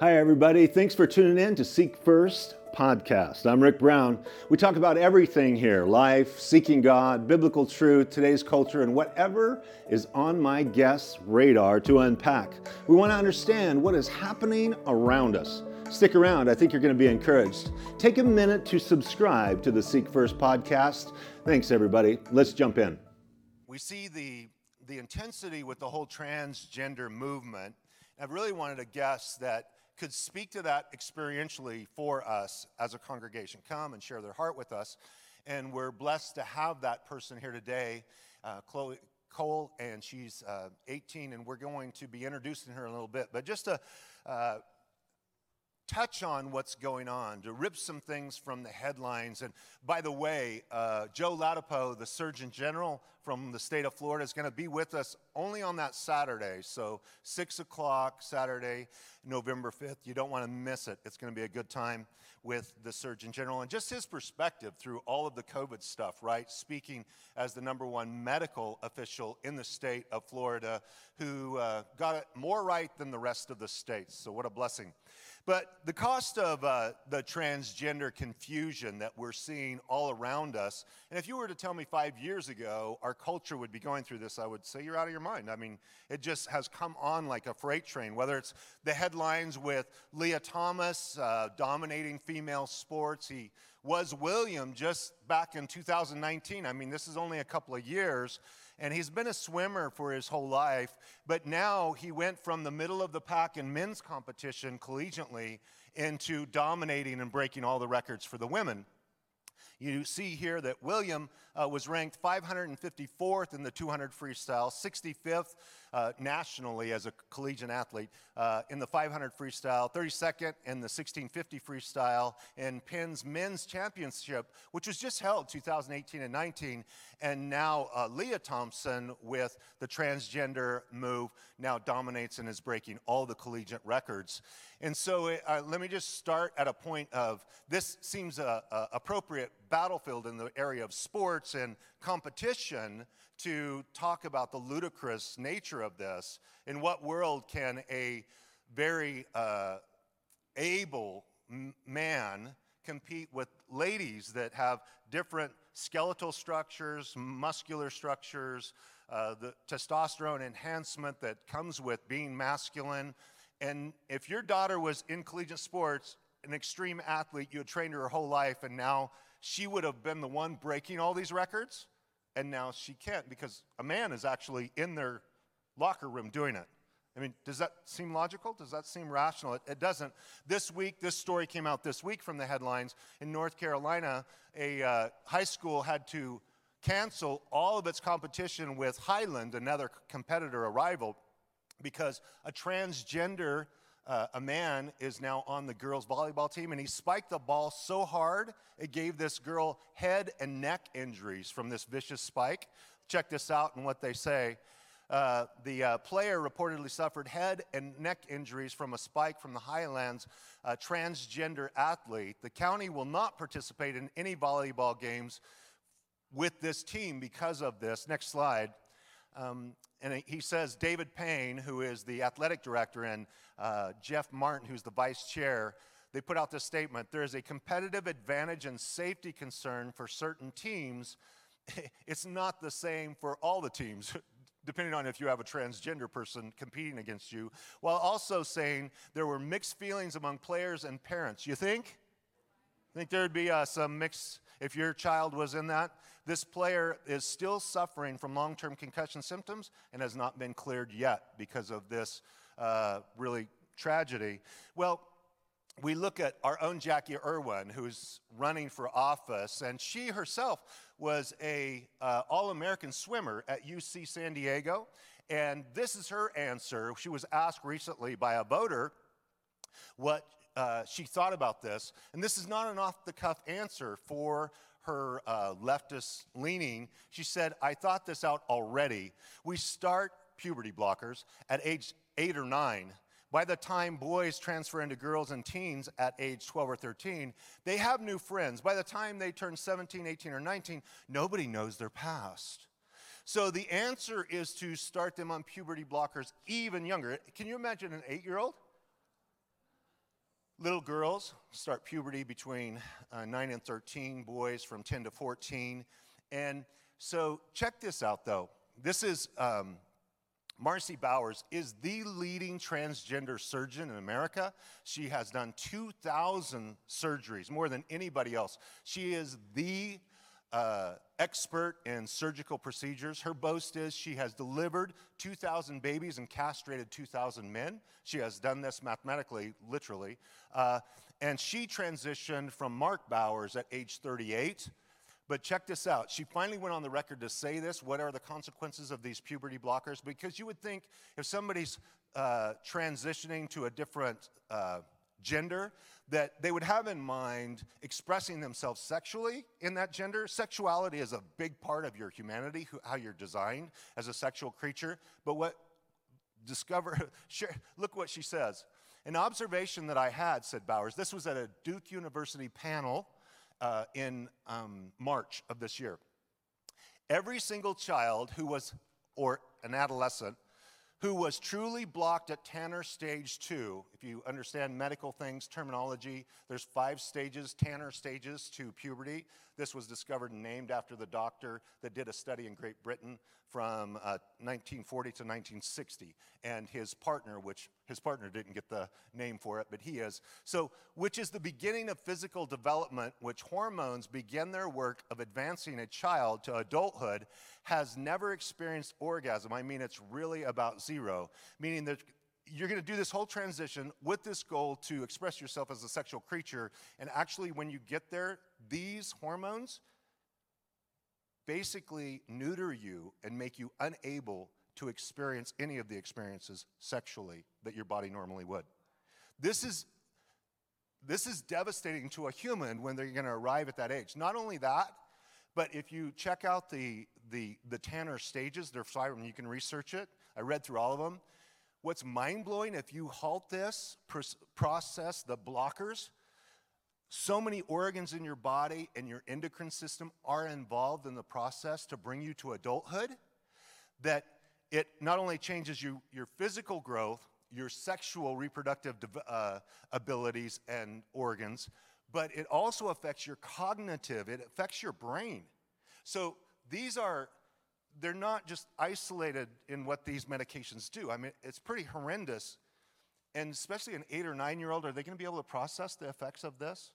Hi, everybody. Thanks for tuning in to Seek First podcast. I'm Rick Brown. We talk about everything here life, seeking God, biblical truth, today's culture, and whatever is on my guest's radar to unpack. We want to understand what is happening around us. Stick around, I think you're going to be encouraged. Take a minute to subscribe to the Seek First podcast. Thanks, everybody. Let's jump in. We see the, the intensity with the whole transgender movement. I've really wanted a guest that could speak to that experientially for us as a congregation. Come and share their heart with us. And we're blessed to have that person here today, uh, Chloe Cole, and she's uh, 18, and we're going to be introducing her in a little bit. But just to uh, touch on what's going on, to rip some things from the headlines. And by the way, uh, Joe Ladapo, the Surgeon General from the state of Florida, is going to be with us only on that Saturday. So, 6 o'clock Saturday, November 5th. You don't want to miss it. It's going to be a good time with the Surgeon General and just his perspective through all of the COVID stuff, right? Speaking as the number one medical official in the state of Florida who uh, got it more right than the rest of the states. So, what a blessing. But the cost of uh, the transgender confusion that we're seeing all around us, and if you were to tell me five years ago our culture would be going through this, I would say you're out of your mind. I mean, it just has come on like a freight train, whether it's the headlines with Lia Thomas uh, dominating female sports. He was William just back in 2019. I mean, this is only a couple of years and he's been a swimmer for his whole life, but now he went from the middle of the pack in men's competition collegiately into dominating and breaking all the records for the women. You see here that William uh, was ranked 554th in the 200 freestyle, 65th uh, nationally as a collegiate athlete uh, in the 500 freestyle, 32nd in the 1650 freestyle in Penn's men's championship, which was just held 2018 and 19. And now uh, Lia Thomas with the transgender move now dominates and is breaking all the collegiate records. And so uh, let me just start at a point of this seems a, a appropriate battlefield in the area of sports and competition to talk about the ludicrous nature of this. In what world can a very uh, able man compete with ladies that have different skeletal structures, muscular structures, uh, the testosterone enhancement that comes with being masculine? And if your daughter was in collegiate sports, an extreme athlete, you had trained her her whole life, and now she would have been the one breaking all these records, and now she can't because a man is actually in their locker room doing it. I mean, does that seem logical? Does that seem rational? It, it, doesn't. This week, this story came out this week from the headlines. In North Carolina, a uh, high school had to cancel all of its competition with Highland, another competitor, a rival, because a transgender uh, a man is now on the girls' volleyball team, and he spiked the ball so hard it gave this girl head and neck injuries from this vicious spike. Check this out and what they say. Uh, the uh, player reportedly suffered head and neck injuries from a spike from the Highlands uh, transgender athlete. The county will not participate in any volleyball games with this team because of this. Next slide. Um, and he says David Payne, who is the athletic director, and uh, Jeff Martin, who's the vice chair, they put out this statement there is a competitive advantage and safety concern for certain teams. It's not the same for all the teams, depending on if you have a transgender person competing against you, while also saying there were mixed feelings among players and parents. You think? I think there'd be uh, some mixed if your child was in that. This player is still suffering from long term concussion symptoms and has not been cleared yet because of this uh, really tragedy. Well, we look at our own Jacqui Irwin, who's running for office, and she herself was a uh, All-American swimmer at UC San Diego. And this is her answer. She was asked recently by a voter what uh, she thought about this. And this is not an off the cuff answer for her uh, leftist leaning. She said, I thought this out already. We start puberty blockers at age eight or nine. By the time boys transfer into girls and teens at age 12 or 13, they have new friends. By the time they turn 17, 18, or 19, nobody knows their past. So the answer is to start them on puberty blockers even younger. Can you imagine an eight year old? Little girls start puberty between uh, 9 and 13, boys from 10 to 14. And so check this out though. This is um, Marci Bowers is the leading transgender surgeon in America. She has done 2,000 surgeries, more than anybody else. She is the uh, expert in surgical procedures. Her boast is she has delivered 2,000 babies and castrated 2,000 men. She has done this mathematically, literally. Uh, and she transitioned from Mark Bowers at age 38 but check this out. She finally went on the record to say this. What are the consequences of these puberty blockers? Because you would think if somebody's uh, transitioning to a different uh, gender, that they would have in mind expressing themselves sexually in that gender. Sexuality is a big part of your humanity, how you're designed as a sexual creature. But what discover, look what she says. An observation that I had, said Bowers, this was at a Duke University panel uh, in um, March of this year. Every single child who was, or an adolescent, who was truly blocked at Tanner stage two. If you understand medical things, terminology, there's five stages, Tanner stages to puberty. This was discovered and named after the doctor that did a study in Great Britain from uh, 1940 to 1960. And his partner, which his partner didn't get the name for it, but he is. So, which is the beginning of physical development, which hormones begin their work of advancing a child to adulthood, has never experienced orgasm. I mean, it's really about zero, meaning that you're going to do this whole transition with this goal to express yourself as a sexual creature. And actually, when you get there, these hormones basically neuter you and make you unable to experience any of the experiences sexually that your body normally would. This is, this is devastating to a human when they're going to arrive at that age. Not only that, but if you check out the, the, the Tanner stages, they're five you can research it. I read through all of them. What's mind blowing, if you halt this process, the blockers, so many organs in your body and your endocrine system are involved in the process to bring you to adulthood that it not only changes you, your physical growth, your sexual reproductive uh, abilities and organs, but it also affects your cognitive, it affects your brain. So these are, they're not just isolated in what these medications do. I mean, it's pretty horrendous. And especially an eight or nine year old, are they to be able to process the effects of this?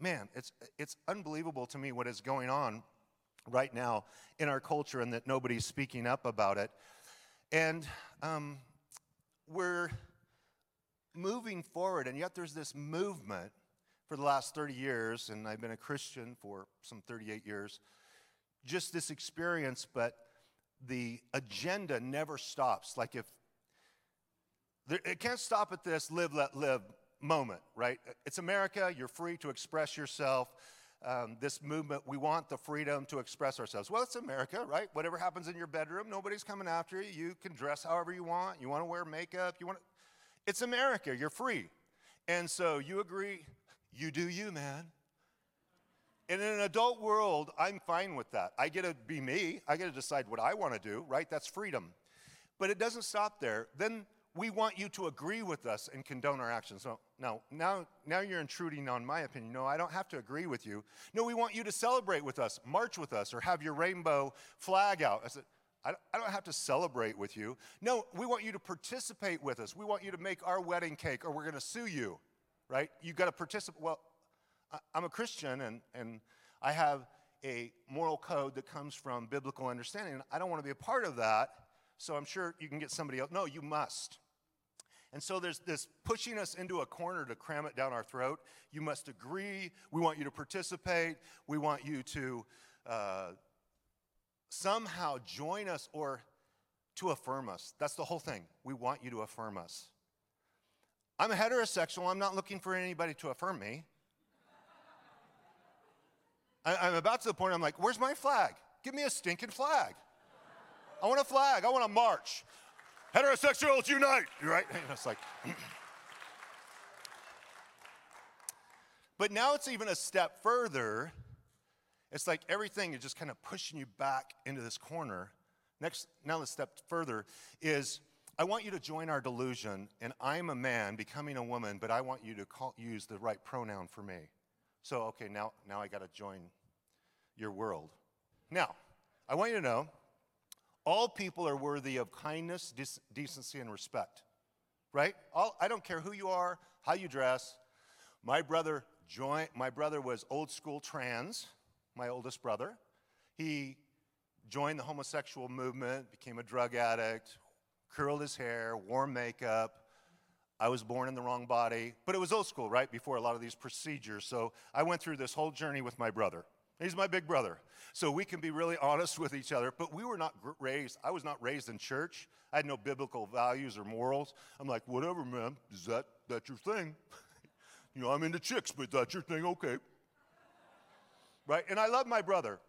Man, it's, it's unbelievable to me what is going on right now in our culture and that nobody's speaking up about it. And um, we're moving forward, and yet there's this movement for the last 30 years, and I've been a Christian for some 38 years, just this experience, but the agenda never stops. Like if it can't stop at this live, let live moment, right? It's America, you're free to express yourself. Um, this movement, we want the freedom to express ourselves. Well, it's America, right? Whatever happens in your bedroom, nobody's coming after you. You can dress however you want. You want to wear makeup. You want. It's America. You're free. And so you agree, you do you, man. And in an adult world, I'm fine with that. I get to be me. I get to decide what I want to do, right? That's freedom. But it doesn't stop there. Then we want you to agree with us and condone our actions. No, now, now, now you're intruding on my opinion. No, I don't have to agree with you. No, we want you to celebrate with us, march with us, or have your rainbow flag out. I said, I don't have to celebrate with you. No, we want you to participate with us. We want you to make our wedding cake, or we're going to sue you, right? You've got to participate. Well, I'm a Christian, and, and I have a moral code that comes from biblical understanding. I don't want to be a part of that, so I'm sure you can get somebody else. No, you must. And so there's this pushing us into a corner to cram it down our throat. You must agree. We want you to participate. We want you to uh, somehow join us or to affirm us. That's the whole thing. We want you to affirm us. I'm a heterosexual. I'm not looking for anybody to affirm me. I, am about to the point I'm like, where's my flag? Give me a stinking flag. I want a flag. I want to march. Heterosexuals unite, right? it's like, but now it's even a step further. It's like everything is just kind of pushing you back into this corner. Next, now the step further is I want you to join our delusion, and I'm a man becoming a woman, but I want you to call, use the right pronoun for me. So, okay, now, now I got to join your world. Now, I want you to know all people are worthy of kindness, decency, and respect, right? All, I don't care who you are, how you dress. My brother joined, my brother was old school trans, my oldest brother. He joined the homosexual movement, became a drug addict, curled his hair, wore makeup. I was born in the wrong body, but it was old school, right? Before a lot of these procedures. So I went through this whole journey with my brother. He's my big brother. So we can be really honest with each other, but we were not raised, I was not raised in church. I had no biblical values or morals. I'm like, whatever, man, is that, that's your thing? you know, I'm into chicks, but that's your thing, okay. Right? And I love my brother.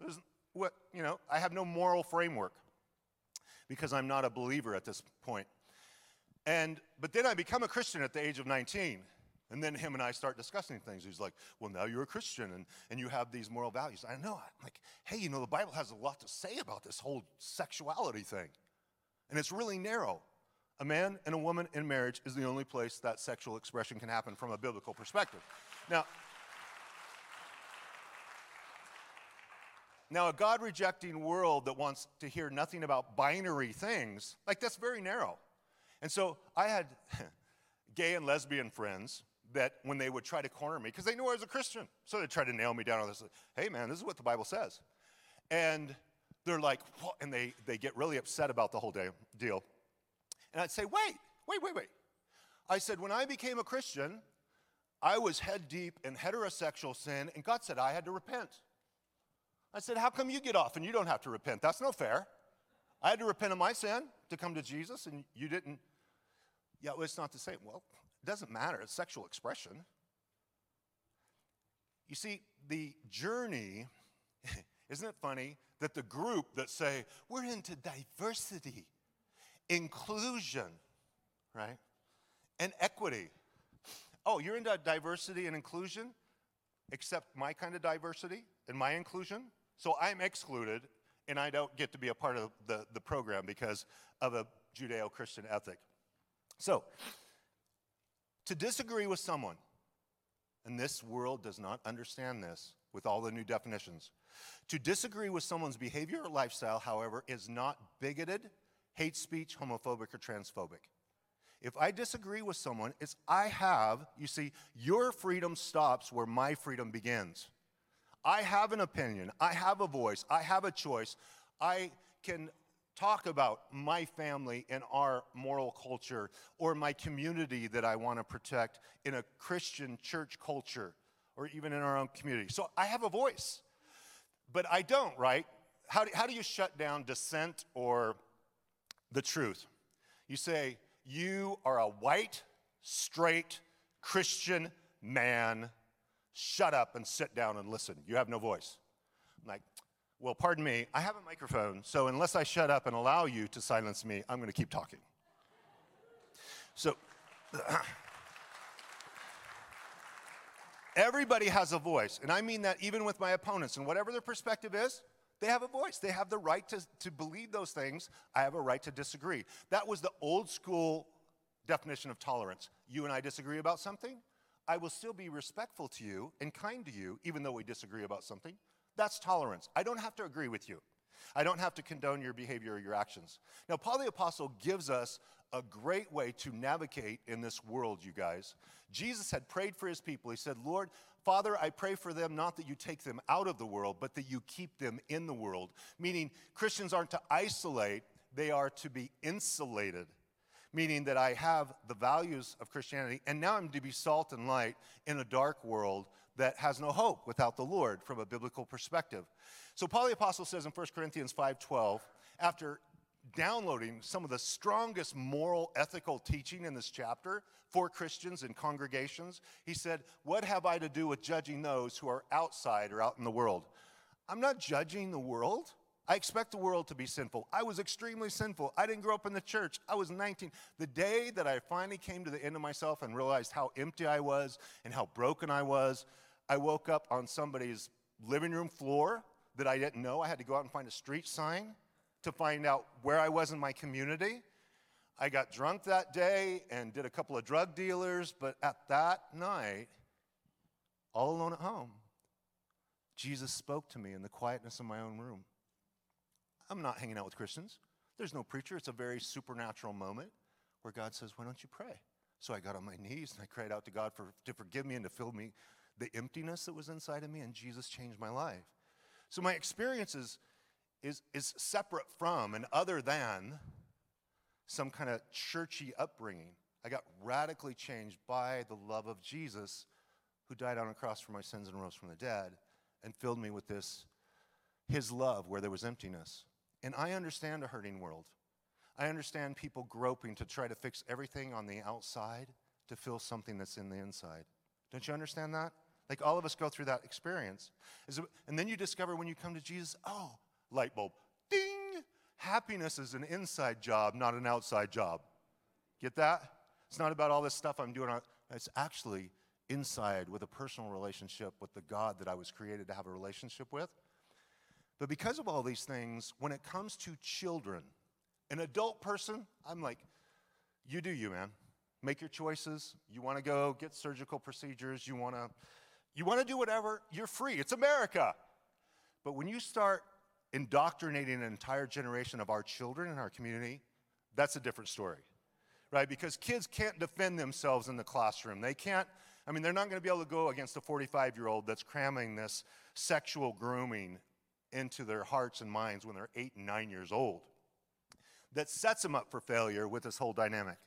What, you know, I have no moral framework because I'm not a believer at this point. And, but then I become a Christian at the age of 19. And then him and I start discussing things. He's like, Well, now you're a Christian and, and you have these moral values. I know. I'm like, Hey, you know, the Bible has a lot to say about this whole sexuality thing. And it's really narrow. A man and a woman in marriage is the only place that sexual expression can happen from a biblical perspective. Now, Now, a God rejecting world that wants to hear nothing about binary things, like that's very narrow. And so I had gay and lesbian friends that when they would try to corner me, because they knew I was a Christian, so they tried to nail me down on this. Hey, man, this is what the Bible says. And they're like, what? and they, they get really upset about the whole day, deal. And I'd say, wait, wait, wait, wait. I said, when I became a Christian, I was head deep in heterosexual sin, and God said I had to repent. I said, How come you get off and you don't have to repent? That's no fair. I had to repent of my sin to come to Jesus, and you didn't. Yeah, well, it's not the same. Well, it doesn't matter. It's sexual expression. You see, the journey, isn't it funny that the group that say, we're into diversity, inclusion, right? And equity. Oh, you're into diversity and inclusion? Except my kind of diversity and my inclusion? So I'm excluded and I don't get to be a part of the, the program because of a Judeo Christian ethic. So, to disagree with someone, and this world does not understand this with all the new definitions. To disagree with someone's behavior or lifestyle, however, is not bigoted, hate speech, homophobic, or transphobic. If I disagree with someone, it's I have, you see, your freedom stops where my freedom begins. I have an opinion, I have a voice, I have a choice. I can talk about my family and our moral culture or my community that I want to protect in a Christian church culture or even in our own community. So I have a voice, but I don't, right? How do, how do you shut down dissent or the truth? You say, You are a white, straight Christian man shut up and sit down and listen. You have no voice. Well, pardon me, I have a microphone, so unless I shut up and allow you to silence me, I'm going to keep talking. So, everybody has a voice, and I mean that even with my opponents, and whatever their perspective is, they have a voice. They have the right to, to believe those things. I have a right to disagree. That was the old school definition of tolerance. You and I disagree about something, I will still be respectful to you and kind to you, even though we disagree about something. That's tolerance. I don't have to agree with you. I don't have to condone your behavior or your actions. Now, Paul the Apostle gives us a great way to navigate in this world, you guys. Jesus had prayed for his people. He said, Lord, Father, I pray for them not that you take them out of the world, but that you keep them in the world. Meaning, Christians aren't to isolate, they are to be insulated meaning that I have the values of Christianity, and now I'm to be salt and light in a dark world that has no hope without the Lord from a biblical perspective. So Paul the Apostle says in 1 Corinthians 5:12, after downloading some of the strongest moral ethical teaching in this chapter for Christians and congregations, he said, What have I to do with judging those who are outside or out in the world? I'm not judging the world. I expect the world to be sinful. I was extremely sinful. I didn't grow up in the church. I was 19. The day that I finally came to the end of myself and realized how empty I was and how broken I was, I woke up on somebody's living room floor that I didn't know. I had to go out and find a street sign to find out where I was in my community. I got drunk that day and did a couple of drug dealers, but at that night, all alone at home, Jesus spoke to me in the quietness of my own room. I'm not hanging out with Christians. There's no preacher. It's a very supernatural moment where God says, Why don't you pray? So I got on my knees and I cried out to God for, to forgive me and to fill me the emptiness that was inside of me, and Jesus changed my life. So my experience is, is, is separate from and other than some kind of churchy upbringing. I got radically changed by the love of Jesus who died on a cross for my sins and rose from the dead and filled me with this, his love where there was emptiness. And I understand a hurting world. I understand people groping to try to fix everything on the outside to fill something that's in the inside. Don't you understand that? Like all of us go through that experience. And then you discover when you come to Jesus, oh, light bulb, ding! Happiness is an inside job, not an outside job. Get that? It's not about all this stuff I'm doing. It's actually inside with a personal relationship with the God that I was created to have a relationship with. But because of all these things, when it comes to children, an adult person, I'm like, you do you, man. Make your choices. You want to go get surgical procedures. You want to you want to do whatever, you're free. It's America. But when you start indoctrinating an entire generation of our children in our community, that's a different story, right? Because kids can't defend themselves in the classroom. They can't, I mean, they're not going to be able to go against a 45 year old that's cramming this sexual grooming into their hearts and minds when they're eight and nine years old. That sets them up for failure with this whole dynamic.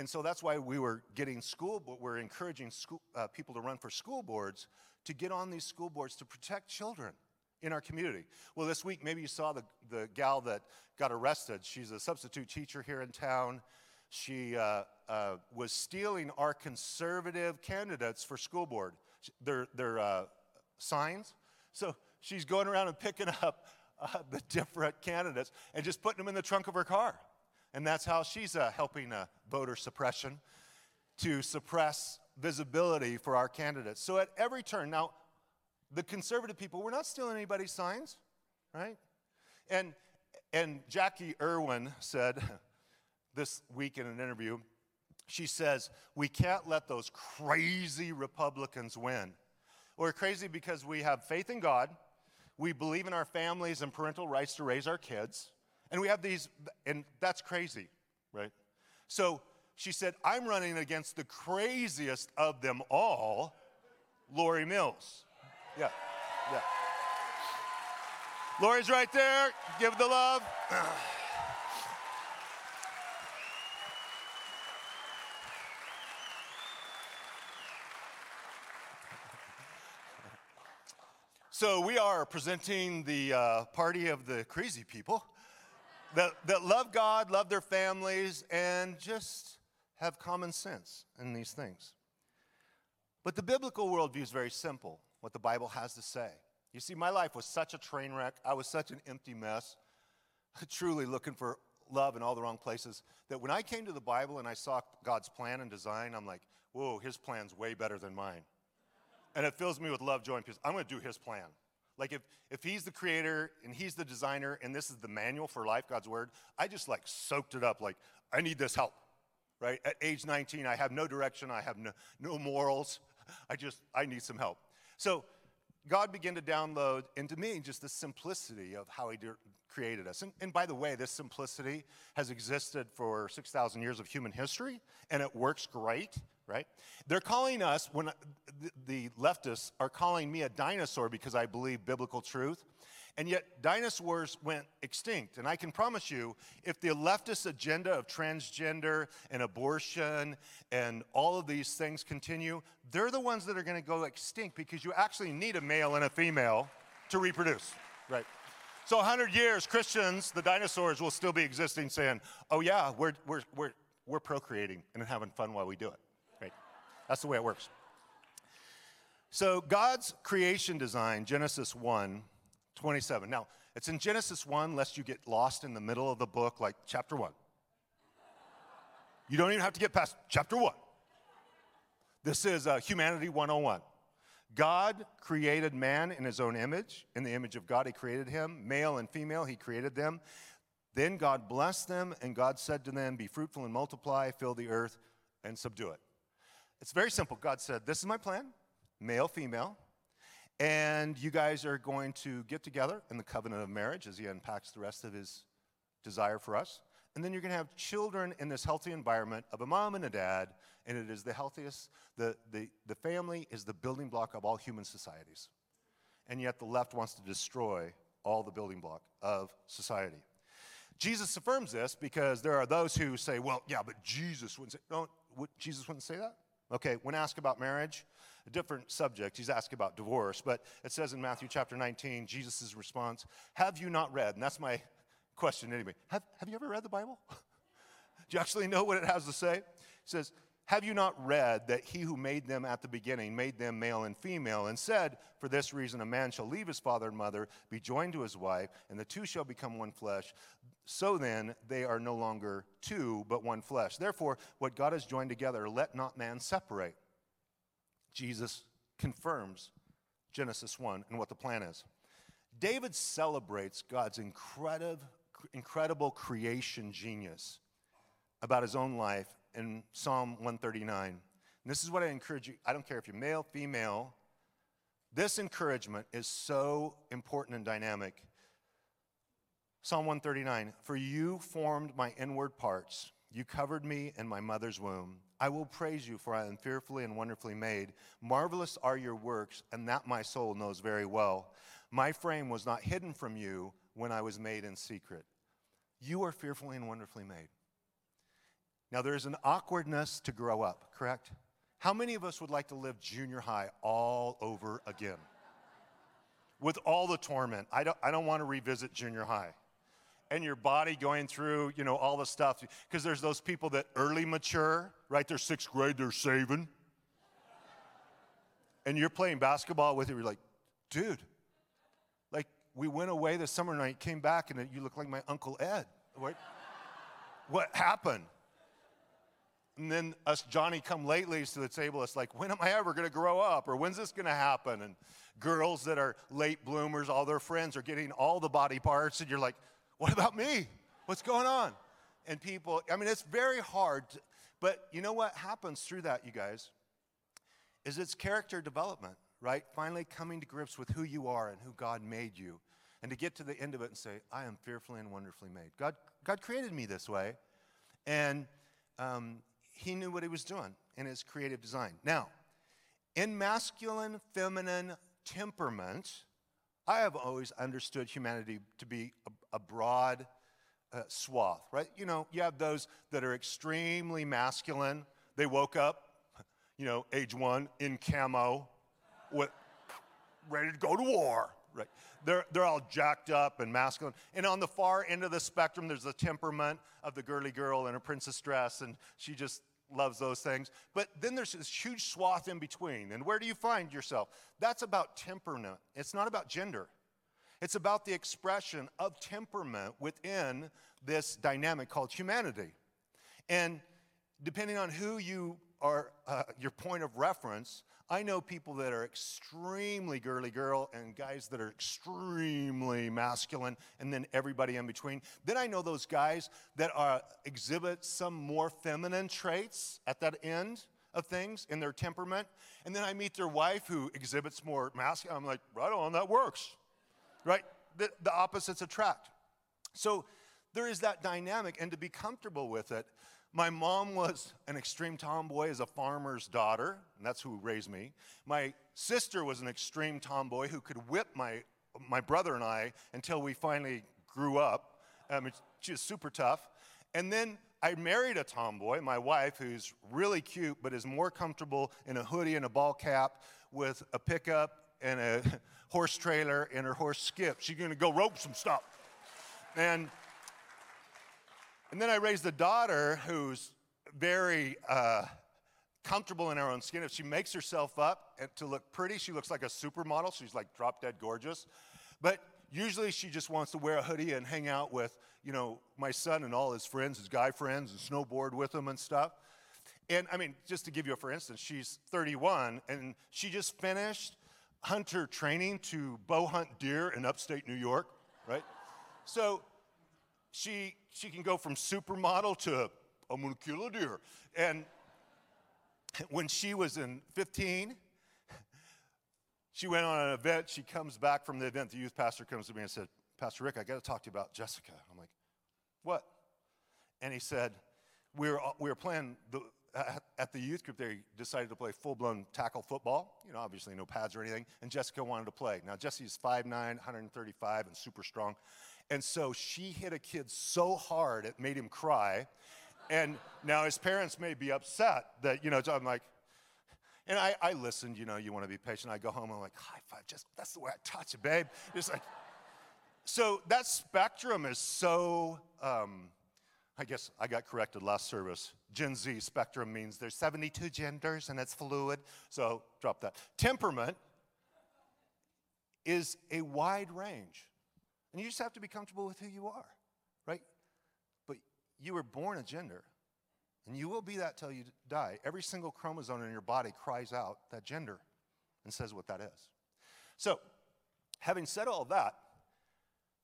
And so that's why we were getting school, but we're encouraging school, uh, people to run for school boards to get on these school boards to protect children in our community. Well, this week, maybe you saw the, the gal that got arrested. She's a substitute teacher here in town. She uh, uh, was stealing our conservative candidates for school board, their, their uh, signs. So she's going around and picking up uh, the different candidates and just putting them in the trunk of her car. And that's how she's uh, helping uh, voter suppression to suppress visibility for our candidates. So at every turn, now, the conservative people, we're not stealing anybody's signs, right? And, and Jacqui Irwin said this week in an interview, she says, We can't let those crazy Republicans win. We're crazy because we have faith in God, we believe in our families and parental rights to raise our kids, and we have these, and that's crazy, right? So she said, I'm running against the craziest of them all, Lori Mills. Yeah, yeah. Lori's right there. Give the love. So we are presenting the uh, party of the crazy people that, that love God, love their families, and just have common sense in these things. But the biblical worldview is very simple, what the Bible has to say. You see, my life was such a train wreck. I was such an empty mess, truly looking for love in all the wrong places, that when I came to the Bible and I saw God's plan and design, I'm like, whoa, his plan's way better than mine. And it fills me with love, joy, and peace. I'm going to do his plan. Like if, if he's the creator and he's the designer and this is the manual for life, God's word, I just like soaked it up like, I need this help, right? At age 19, I have no direction, I have no, no morals. I just, I need some help. So God began to download into me just the simplicity of how he created us. And, and by the way, this simplicity has existed for 6,000 years of human history, and it works great right? They're calling us, when the leftists are calling me a dinosaur because I believe biblical truth. And yet, dinosaurs went extinct. And I can promise you, if the leftist agenda of transgender and abortion and all of these things continue, they're the ones that are going to go extinct because you actually need a male and a female to reproduce, right? So, 100 years, Christians, the dinosaurs, will still be existing saying, oh, yeah, we're, we're, we're, we're procreating and having fun while we do it. That's the way it works. So, God's creation design, Genesis 1 27. Now, it's in Genesis 1, lest you get lost in the middle of the book, like chapter 1. You don't even have to get past chapter 1. This is uh, Humanity 101. God created man in his own image. In the image of God, he created him. Male and female, he created them. Then God blessed them, and God said to them, Be fruitful and multiply, fill the earth, and subdue it. It's very simple. God said, This is my plan, male, female, and you guys are going to get together in the covenant of marriage as He unpacks the rest of His desire for us. And then you're going to have children in this healthy environment of a mom and a dad, and it is the healthiest. The, the, the family is the building block of all human societies. And yet the left wants to destroy all the building block of society. Jesus affirms this because there are those who say, well, yeah, but Jesus wouldn't say, no, Jesus wouldn't say that? Okay, when asked about marriage, a different subject, he's asked about divorce, but it says in Matthew chapter 19, Jesus' response, Have you not read? And that's my question anyway. Have, have you ever read the Bible? Do you actually know what it has to say? It says, Have you not read that he who made them at the beginning made them male and female, and said, For this reason a man shall leave his father and mother, be joined to his wife, and the two shall become one flesh. So then they are no longer two, but one flesh. Therefore, what God has joined together, let not man separate. Jesus confirms Genesis 1 and what the plan is. David celebrates God's incredible, incredible creation genius about his own life in Psalm 139. And this is what I encourage you I don't care if you're male, female, this encouragement is so important and dynamic. Psalm 139 For you formed my inward parts, you covered me in my mother's womb. I will praise you, for I am fearfully and wonderfully made. Marvelous are your works, and that my soul knows very well. My frame was not hidden from you when I was made in secret. You are fearfully and wonderfully made. Now, there is an awkwardness to grow up, correct? How many of us would like to live junior high all over again? With all the torment. I don't, I don't want to revisit junior high and your body going through, you know, all the stuff. Because there's those people that early mature, right? They're sixth grade, they're saving. And you're playing basketball with it, you're like, dude, like we went away this summer night, came back, and you look like my Uncle Ed. What, what happened? And then us Johnny come latelys to the table, it's like, when am I ever gonna grow up? Or when's this gonna happen? And girls that are late bloomers, all their friends are getting all the body parts, and you're like, what about me? What's going on? And people, I mean, it's very hard, to, but you know what happens through that, you guys? Is it's character development, right? Finally coming to grips with who you are and who God made you. And to get to the end of it and say, I am fearfully and wonderfully made. God, God created me this way. And um, He knew what He was doing in His creative design. Now, in masculine, feminine temperament, I have always understood humanity to be a, a broad uh, swath, right? You know, you have those that are extremely masculine. They woke up, you know, age one in camo, with, ready to go to war, right? They're, they're all jacked up and masculine. And on the far end of the spectrum, there's the temperament of the girly girl in a princess dress, and she just loves those things. But then there's this huge swath in between. And where do you find yourself? That's about temperament. It's not about gender. It's about the expression of temperament within this dynamic called humanity. And depending on who you are, uh, your point of reference, I know people that are extremely girly girl and guys that are extremely masculine, and then everybody in between. Then I know those guys that are, exhibit some more feminine traits at that end of things in their temperament. And then I meet their wife who exhibits more masculine. I'm like, right on, that works. Right? The, the opposites attract. So there is that dynamic, and to be comfortable with it, my mom was an extreme tomboy as a farmer's daughter, and that's who raised me. My sister was an extreme tomboy who could whip my, my brother and I until we finally grew up. Um, she was super tough. And then I married a tomboy, my wife, who's really cute, but is more comfortable in a hoodie and a ball cap with a pickup and a horse trailer and her horse skip. She's gonna go rope some stuff. And and then I raised a daughter who's very uh, comfortable in her own skin. If she makes herself up to look pretty, she looks like a supermodel. She's like drop dead gorgeous. But usually she just wants to wear a hoodie and hang out with, you know, my son and all his friends, his guy friends, and snowboard with them and stuff. And I mean, just to give you a for instance, she's 31 and she just finished hunter training to bow hunt deer in upstate New York, right? So she, she can go from supermodel to I'm gonna kill a deer. And when she was in 15, she went on an event. She comes back from the event. The youth pastor comes to me and said, Pastor Rick, I got to talk to you about Jessica. I'm like, what? And he said, we were, we were playing the, at the youth group, they decided to play full blown tackle football. You know, obviously no pads or anything. And Jessica wanted to play. Now, Jesse's 5'9, 135, and super strong. And so she hit a kid so hard it made him cry. And now his parents may be upset that, you know, I'm like, and I, I listened, you know, you want to be patient. I go home, I'm like, high five, just that's the way I touch it, babe. Just like, so that spectrum is so, um, I guess I got corrected last service. Gen Z spectrum means there's 72 genders and it's fluid. So drop that. Temperament is a wide range. And you just have to be comfortable with who you are, right? But you were born a gender, and you will be that till you die. Every single chromosome in your body cries out that gender and says what that is. So, having said all that,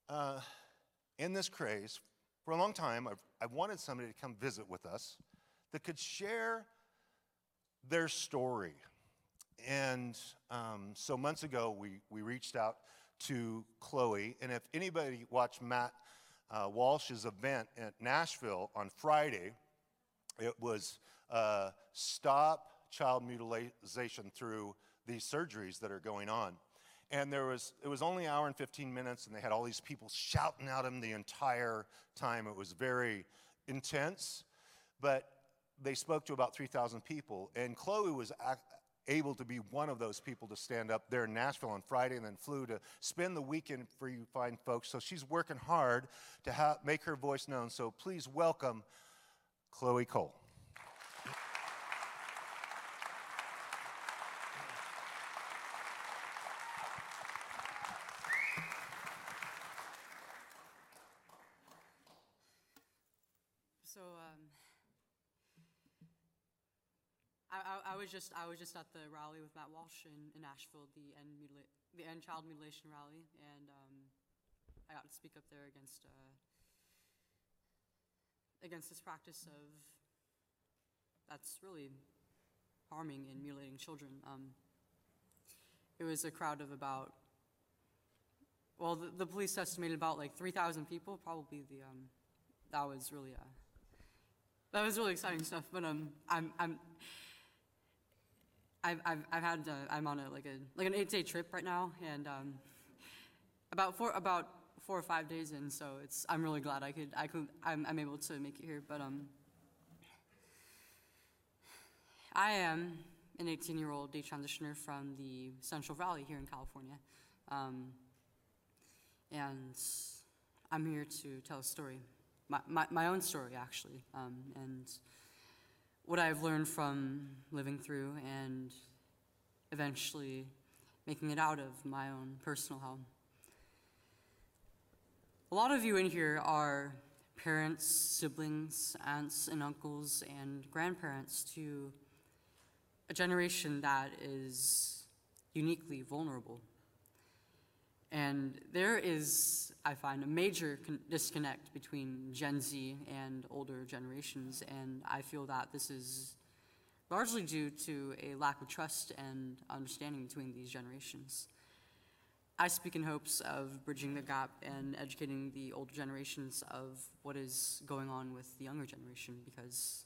uh, in this craze, for a long time, I've, I've wanted somebody to come visit with us that could share their story. And um, so months ago, we, we reached out to Chloe. And if anybody watched Matt uh, Walsh's event at Nashville on Friday, it was uh, Stop Child Mutilation Through These Surgeries That Are Going On. And there was, it was only an hour and 15 minutes, and they had all these people shouting at him the entire time. It was very intense, but they spoke to about 3,000 people. And Chloe was able to be one of those people to stand up there in Nashville on Friday and then flew to spend the weekend for you fine folks. So she's working hard to ha- make her voice known. So please welcome Chloe Cole. I was just I was just at the rally with Matt Walsh in, in Nashville, the end mutila- the end child mutilation rally, and um, I got to speak up there against uh, against this practice of that's really harming and mutilating children. Um, it was a crowd of about well, the, the police estimated about like three thousand people. Probably the um, that was really uh, that was really exciting stuff. But um, I'm I'm I've, I've, I've had, uh, I'm on a, like a, like an eight day trip right now and, um, about four, about four or five days in, so it's, I'm really glad I could, I could, I'm, I'm able to make it here, but, um, I am an 18 year old detransitioner from the Central Valley here in California. Um, and I'm here to tell a story, my, my, my own story actually. Um, and what I've learned from living through and eventually making it out of my own personal hell. A lot of you in here are parents, siblings, aunts, and uncles, and grandparents to a generation that is uniquely vulnerable. And there is, I find, a major con- disconnect between Gen Z and older generations, and I feel that this is largely due to a lack of trust and understanding between these generations. I speak in hopes of bridging the gap and educating the older generations of what is going on with the younger generation because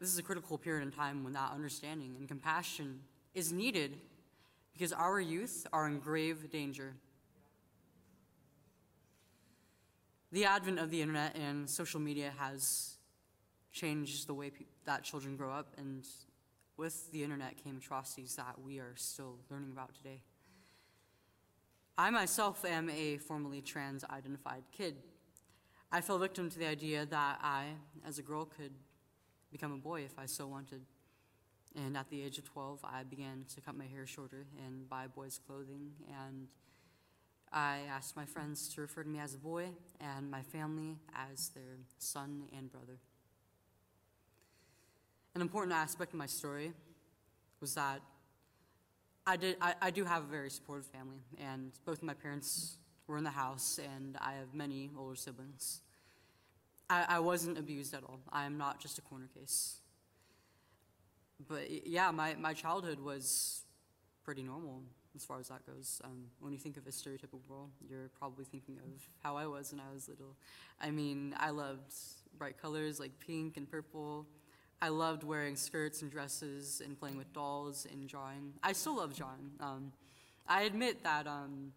this is a critical period in time when that understanding and compassion is needed because our youth are in grave danger. The advent of the internet and social media has changed the way pe- that children grow up, and with the internet came atrocities that we are still learning about today. I myself am a formerly trans identified kid. I fell victim to the idea that I, as a girl, could become a boy if I so wanted. And at the age of 12, I began to cut my hair shorter and buy boys' clothing. And I asked my friends to refer to me as a boy and my family as their son and brother. An important aspect of my story was that I, did, I, I do have a very supportive family, and both of my parents were in the house, and I have many older siblings. I, I wasn't abused at all. I am not just a corner case. But yeah, my, my childhood was pretty normal as far as that goes. Um, when you think of a stereotypical girl, you're probably thinking of how I was when I was little. I mean, I loved bright colors like pink and purple. I loved wearing skirts and dresses and playing with dolls and drawing. I still love drawing. Um, I admit that um,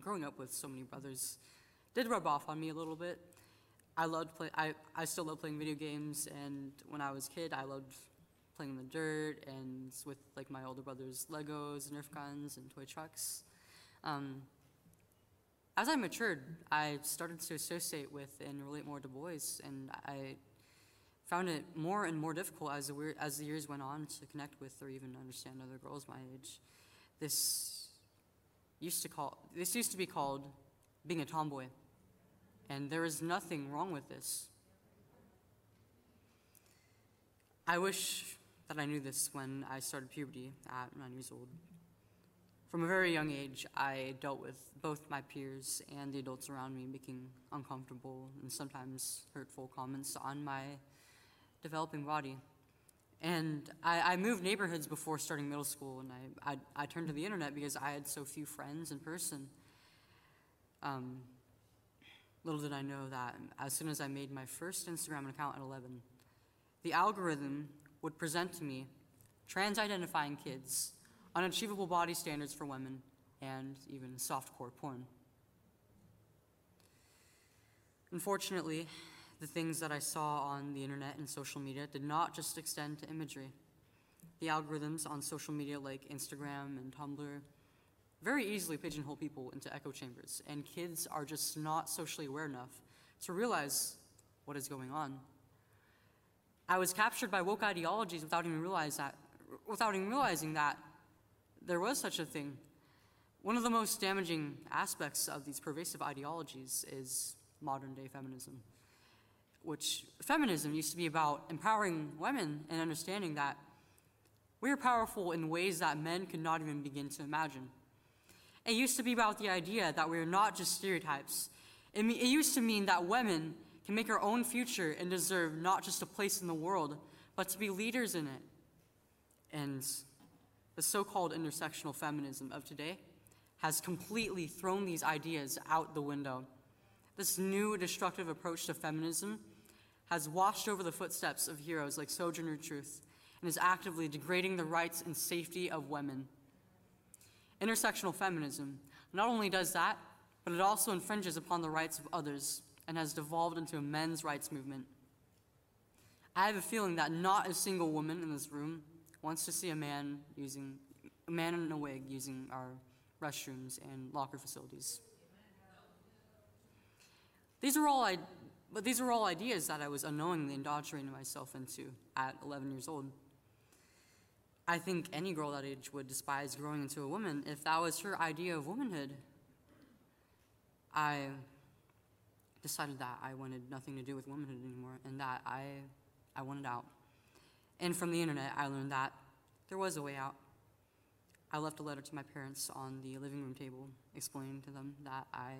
growing up with so many brothers did rub off on me a little bit. I loved play. I, I still love playing video games, and when I was a kid, I loved playing in the dirt and with like my older brother's Legos, and Nerf guns, and toy trucks. Um, as I matured, I started to associate with and relate more to boys, and I found it more and more difficult as the, weir- as the years went on to connect with or even understand other girls my age. This used to call this used to be called being a tomboy, and there is nothing wrong with this. I wish that I knew this when I started puberty at nine years old. From a very young age, I dealt with both my peers and the adults around me making uncomfortable and sometimes hurtful comments on my developing body. And I, I moved neighborhoods before starting middle school, and I, I, I turned to the internet because I had so few friends in person. Um, little did I know that as soon as I made my first Instagram account at 11, the algorithm would present to me trans identifying kids, unachievable body standards for women, and even softcore porn. Unfortunately, the things that I saw on the internet and social media did not just extend to imagery. The algorithms on social media like Instagram and Tumblr very easily pigeonhole people into echo chambers, and kids are just not socially aware enough to realize what is going on. I was captured by woke ideologies without even realize that, without even realizing that there was such a thing. One of the most damaging aspects of these pervasive ideologies is modern day feminism, which feminism used to be about empowering women and understanding that we are powerful in ways that men could not even begin to imagine. It used to be about the idea that we are not just stereotypes. It, me- it used to mean that women can make our own future and deserve not just a place in the world, but to be leaders in it. And the so called intersectional feminism of today has completely thrown these ideas out the window. This new destructive approach to feminism has washed over the footsteps of heroes like Sojourner Truth and is actively degrading the rights and safety of women. Intersectional feminism not only does that, but it also infringes upon the rights of others and has devolved into a men's rights movement. I have a feeling that not a single woman in this room wants to see a man using a man in a wig using our restrooms and locker facilities. These are all I, but these are all ideas that I was unknowingly indoctrinating myself into at 11 years old. I think any girl that age would despise growing into a woman if that was her idea of womanhood. I decided that I wanted nothing to do with womanhood anymore and that I, I wanted out. And from the internet, I learned that there was a way out. I left a letter to my parents on the living room table explaining to them that I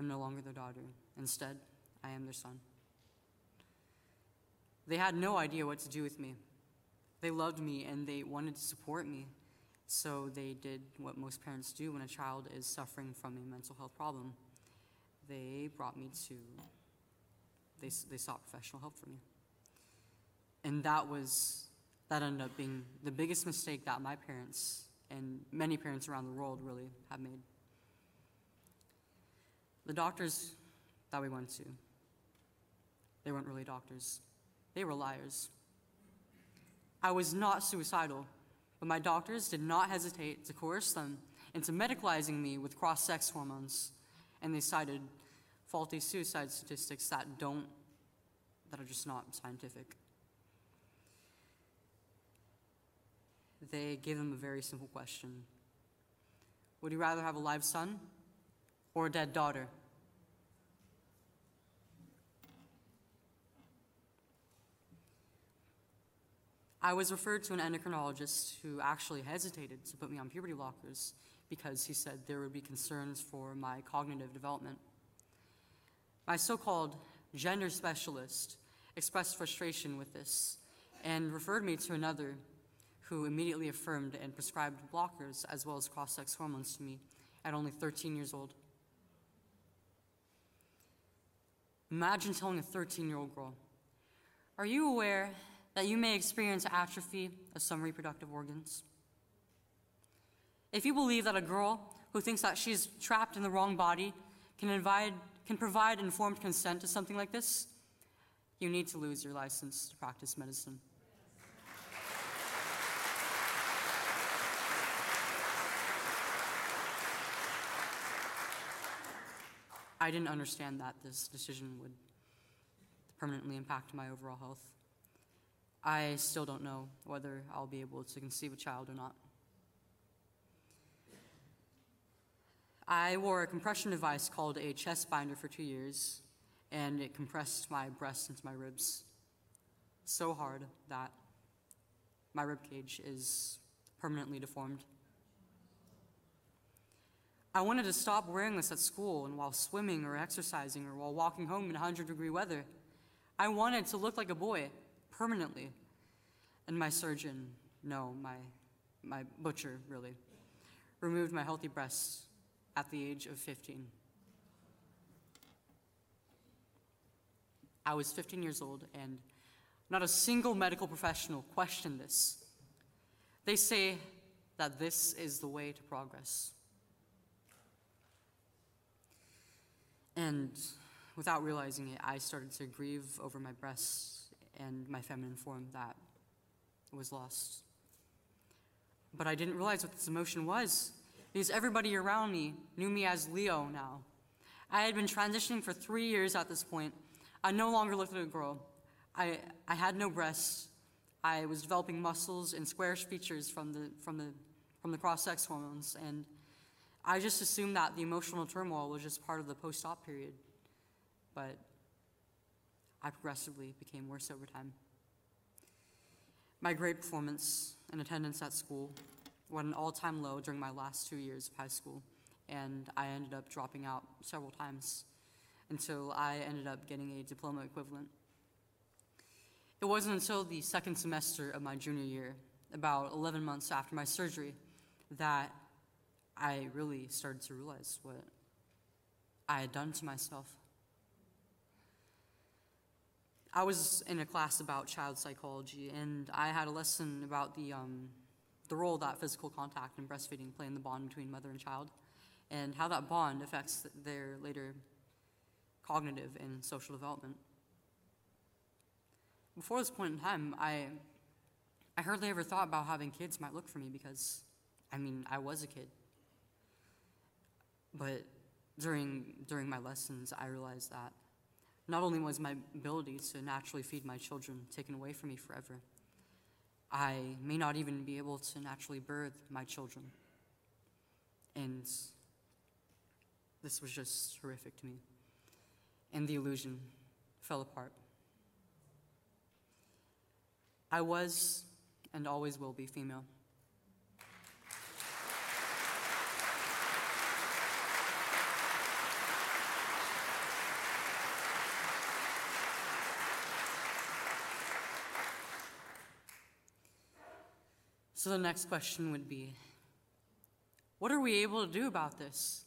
am no longer their daughter. Instead, I am their son. They had no idea what to do with me. They loved me and they wanted to support me. So they did what most parents do when a child is suffering from a mental health problem. They brought me to, they, they sought professional help for me. And that was, that ended up being the biggest mistake that my parents and many parents around the world really have made. The doctors that we went to, they weren't really doctors, they were liars. I was not suicidal, but my doctors did not hesitate to coerce them into medicalizing me with cross sex hormones, and they cited faulty suicide statistics that don't, that are just not scientific. They gave them a very simple question Would you rather have a live son or a dead daughter? I was referred to an endocrinologist who actually hesitated to put me on puberty blockers because he said there would be concerns for my cognitive development. My so called gender specialist expressed frustration with this and referred me to another who immediately affirmed and prescribed blockers as well as cross sex hormones to me at only 13 years old. Imagine telling a 13 year old girl, Are you aware that you may experience atrophy of some reproductive organs? If you believe that a girl who thinks that she's trapped in the wrong body can, invite, can provide informed consent to something like this, you need to lose your license to practice medicine. I didn't understand that this decision would permanently impact my overall health. I still don't know whether I'll be able to conceive a child or not. I wore a compression device called a chest binder for two years, and it compressed my breasts into my ribs so hard that my rib cage is permanently deformed. I wanted to stop wearing this at school and while swimming or exercising or while walking home in 100 degree weather. I wanted to look like a boy permanently. And my surgeon, no, my, my butcher, really, removed my healthy breasts at the age of 15. I was 15 years old, and not a single medical professional questioned this. They say that this is the way to progress. And without realizing it, I started to grieve over my breasts and my feminine form that was lost. But I didn't realize what this emotion was because everybody around me knew me as Leo now. I had been transitioning for three years at this point. I no longer looked like a girl. I, I had no breasts. I was developing muscles and squarish features from the, from the, from the cross sex hormones, and I just assumed that the emotional turmoil was just part of the post op period, but I progressively became worse over time. My grade performance and attendance at school were at an all time low during my last two years of high school, and I ended up dropping out several times until I ended up getting a diploma equivalent. It wasn't until the second semester of my junior year, about 11 months after my surgery, that I really started to realize what I had done to myself. I was in a class about child psychology, and I had a lesson about the, um, the role that physical contact and breastfeeding play in the bond between mother and child, and how that bond affects their later cognitive and social development. Before this point in time, I, I hardly ever thought about having kids might look for me because, I mean, I was a kid. But during, during my lessons, I realized that not only was my ability to naturally feed my children taken away from me forever, I may not even be able to naturally birth my children. And this was just horrific to me. And the illusion fell apart. I was and always will be female. So the next question would be what are we able to do about this?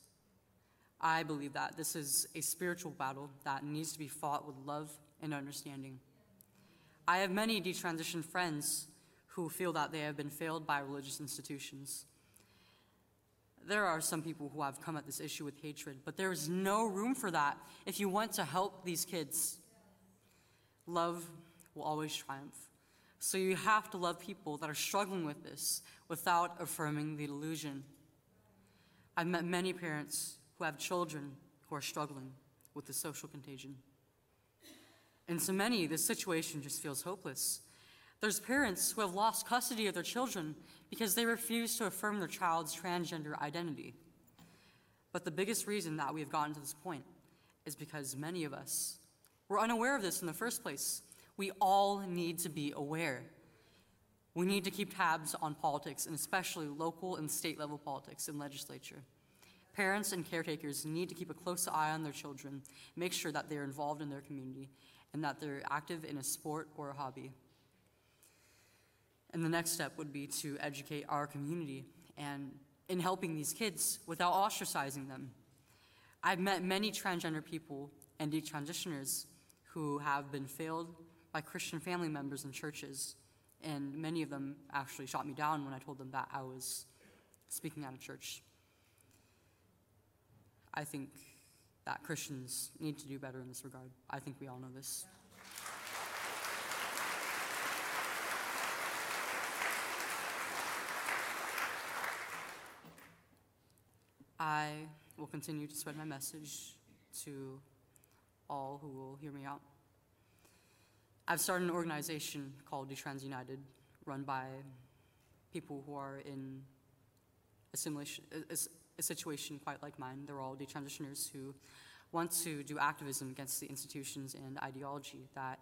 I believe that this is a spiritual battle that needs to be fought with love and understanding. I have many detransitioned friends who feel that they have been failed by religious institutions. There are some people who have come at this issue with hatred, but there is no room for that if you want to help these kids. Love will always triumph. So you have to love people that are struggling with this without affirming the delusion. I've met many parents who have children who are struggling with the social contagion. And to many, this situation just feels hopeless. There's parents who have lost custody of their children because they refuse to affirm their child's transgender identity. But the biggest reason that we have gotten to this point is because many of us were unaware of this in the first place we all need to be aware. We need to keep tabs on politics, and especially local and state level politics in legislature. Parents and caretakers need to keep a close eye on their children, make sure that they're involved in their community, and that they're active in a sport or a hobby. And the next step would be to educate our community and in helping these kids without ostracizing them. I've met many transgender people and detransitioners who have been failed by Christian family members and churches, and many of them actually shot me down when I told them that I was speaking at a church. I think that Christians need to do better in this regard. I think we all know this. I will continue to spread my message to all who will hear me out. I've started an organization called Detrans United, run by people who are in a, a, a situation quite like mine. They're all detransitioners who want to do activism against the institutions and ideology that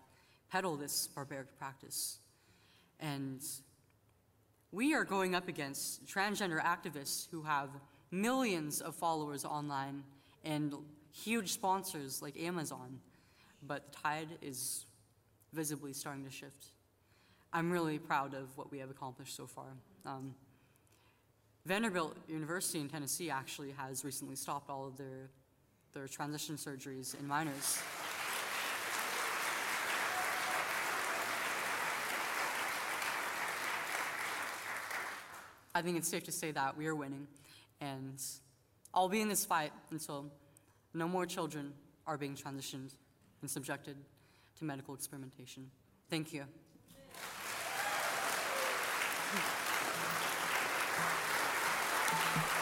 peddle this barbaric practice. And we are going up against transgender activists who have millions of followers online and huge sponsors like Amazon, but the tide is visibly starting to shift. I'm really proud of what we have accomplished so far. Um, Vanderbilt University in Tennessee actually has recently stopped all of their, their transition surgeries in minors. I think it's safe to say that we are winning, and I'll be in this fight until no more children are being transitioned and subjected to medical experimentation. Thank you. Thank you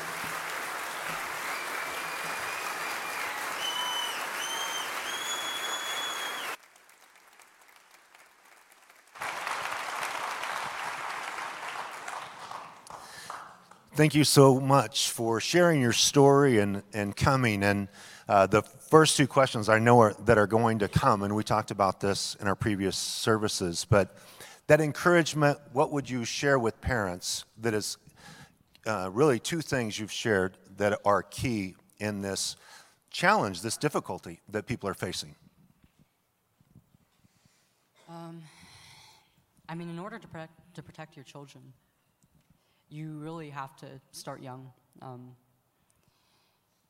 so much for sharing your story and, and coming. And uh, the first two questions I know are, that are going to come, and we talked about this in our previous services, but that encouragement, what would you share with parents that is uh, really two things you've shared that are key in this challenge, this difficulty that people are facing? Um, I mean, in order to protect, to protect your children, you really have to start young. Um,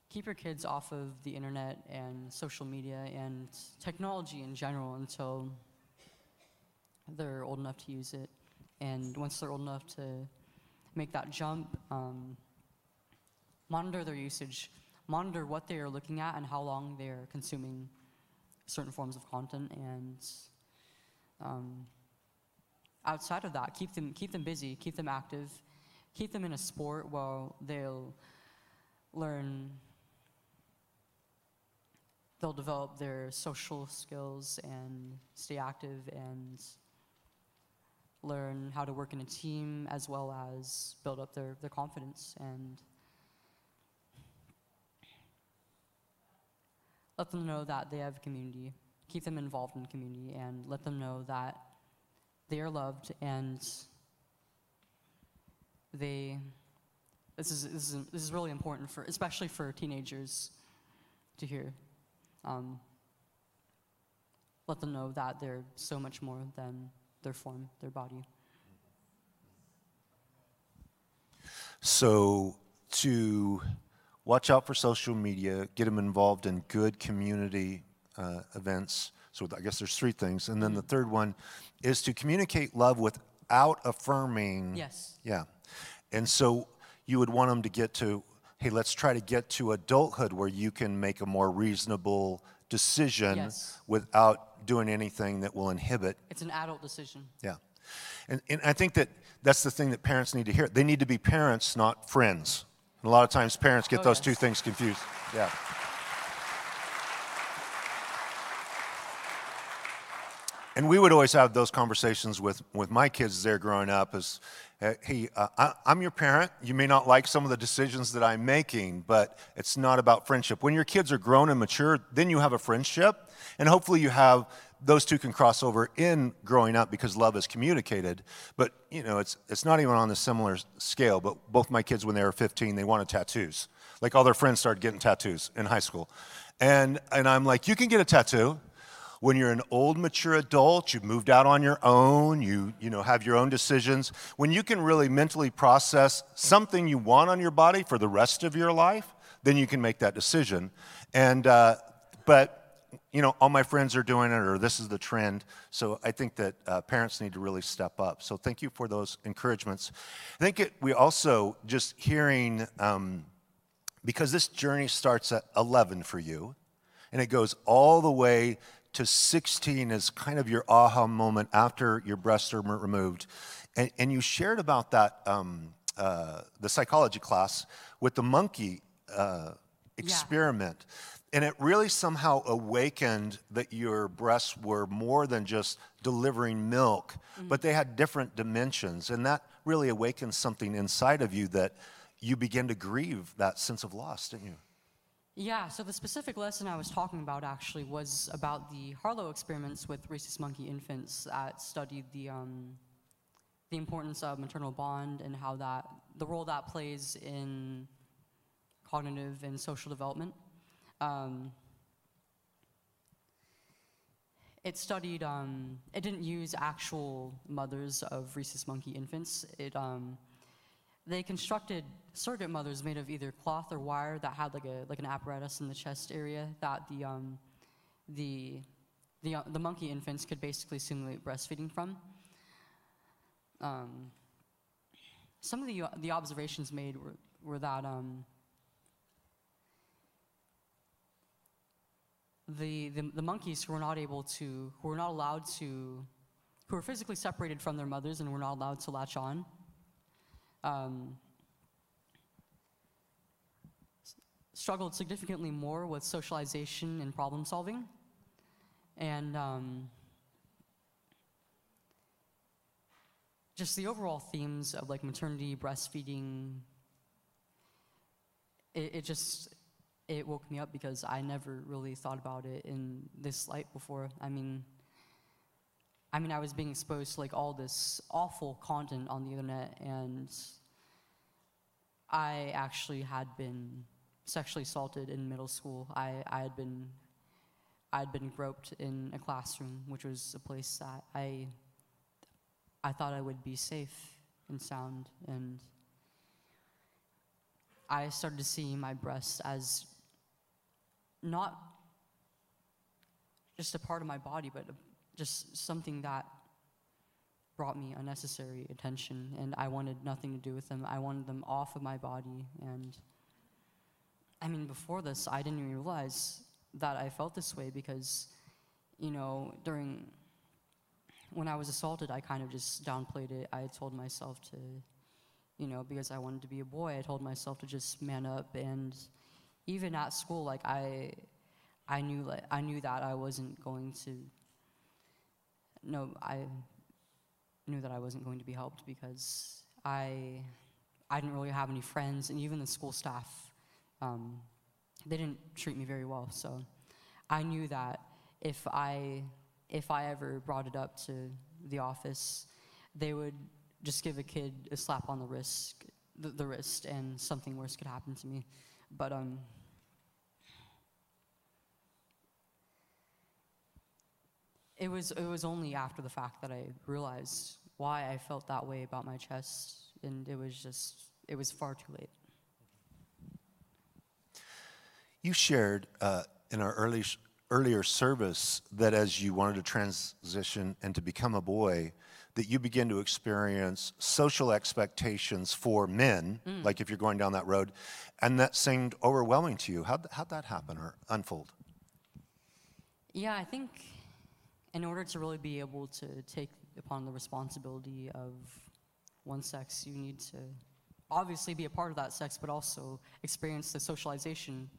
keep your kids off of the internet and social media and technology in general until they're old enough to use it. And once they're old enough to make that jump, um, monitor their usage, monitor what they are looking at and how long they're consuming certain forms of content. And um, outside of that, keep them, keep them busy, keep them active, keep them in a sport while they'll learn they'll develop their social skills and stay active and learn how to work in a team as well as build up their, their confidence and let them know that they have community. Keep them involved in community and let them know that they are loved and they this is, this is, this is really important for especially for teenagers to hear. Um, let them know that they're so much more than their form their body. So to watch out for social media get them involved in good community uh, events. So i guess there's three things. And then the third one is to communicate love without affirming yes yeah and so you would want them to get to, hey, let's try to get to adulthood where you can make a more reasonable decision Yes. without doing anything that will inhibit. it's an adult decision Yeah. And, and I think that that's the thing that parents need to hear. They need to be parents, not friends. And a lot of times parents get Oh, those yes. two things confused. Yeah. And we would always have those conversations with, with my kids as they're growing up uh, hey, uh, I, I'm your parent. You may not like some of the decisions that I'm making, but it's not about friendship. When your kids are grown and mature, then you have a friendship, and hopefully you have those two can cross over in growing up because love is communicated. But you know, it's it's not even on the similar scale. But both my kids, when they were 15, they wanted tattoos. Like all their friends started getting tattoos in high school, and and I'm like, you can get a tattoo when you're an old mature adult you've moved out on your own you you know have your own decisions when you can really mentally process something you want on your body for the rest of your life then you can make that decision and uh, but you know, all my friends are doing it, or this is the trend. So I think that uh, parents need to really step up. So thank you for those encouragements. I think it, we also just hearing, um, because this journey starts at 11 for you, and it goes all the way to 16 is kind of your aha moment after your breasts are removed. And, and you shared about that, um, uh, the psychology class with the monkey uh, experiment. Yeah and it really somehow awakened that your breasts were more than just delivering milk, mm-hmm. but they had different dimensions. And that really awakened something inside of you that you begin to grieve that sense of loss, didn't you? Yeah, so the specific lesson I was talking about actually was about the Harlow experiments with rhesus monkey infants that studied the, um, the importance of maternal bond and how that, the role that plays in cognitive and social development. Um, it studied, um, it didn't use actual mothers of rhesus monkey infants. It, um, they constructed surrogate mothers made of either cloth or wire that had like, a, like an apparatus in the chest area that the, um, the, the, uh, the monkey infants could basically simulate breastfeeding from. Um, some of the, uh, the observations made were, were that um, the, the, the, monkeys who were not able to, who were not allowed to, who were physically separated from their mothers and were not allowed to latch on, um, struggled significantly more with socialization and problem solving. And um, just the overall themes of like maternity, breastfeeding, it, it just it woke me up because I never really thought about it in this light before. I mean, I mean, I was being exposed to like all this awful content on the internet, and I actually had been sexually assaulted in middle school. I, I had been I had been groped in a classroom, which was a place that I I thought I would be safe and sound, and I started to see my breasts as not just a part of my body, but just something that brought me unnecessary attention, and I wanted nothing to do with them. I wanted them off of my body. And I mean, before this, I didn't even realize that I felt this way because, you know, during when I was assaulted, I kind of just downplayed it. I told myself to, you know, because I wanted to be a boy, I told myself to just man up and even at school, like I, I knew I knew that I wasn't going to. No, I knew that I wasn't going to be helped because I, I didn't really have any friends, and even the school staff, um, they didn't treat me very well. So, I knew that if I, if I ever brought it up to the office, they would just give a kid a slap on the wrist, the, the wrist, and something worse could happen to me. But um, it was it was only after the fact that I realized why I felt that way about my chest, and it was just it was far too late. You shared uh, in our early earlier service that as you wanted to transition and to become a boy, that you begin to experience social expectations for men, mm. like if you're going down that road, and that seemed overwhelming to you. How'd, how'd that happen or unfold? Yeah, I think in order to really be able to take upon the responsibility of one sex, you need to obviously be a part of that sex, but also experience the socialization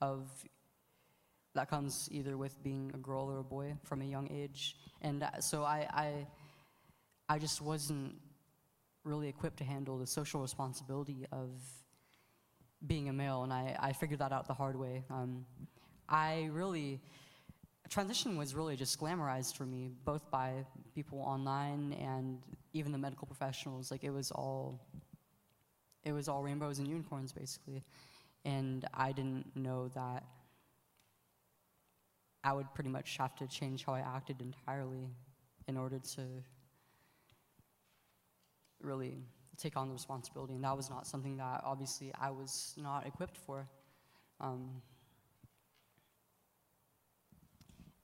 of that comes either with being a girl or a boy from a young age. And uh, so I, I, I just wasn't really equipped to handle the social responsibility of being a male, and I, I figured that out the hard way. Um, I really transition was really just glamorized for me, both by people online and even the medical professionals. Like it was all, it was all rainbows and unicorns basically, and I didn't know that I would pretty much have to change how I acted entirely in order to really take on the responsibility, and that was not something that obviously I was not equipped for. Um,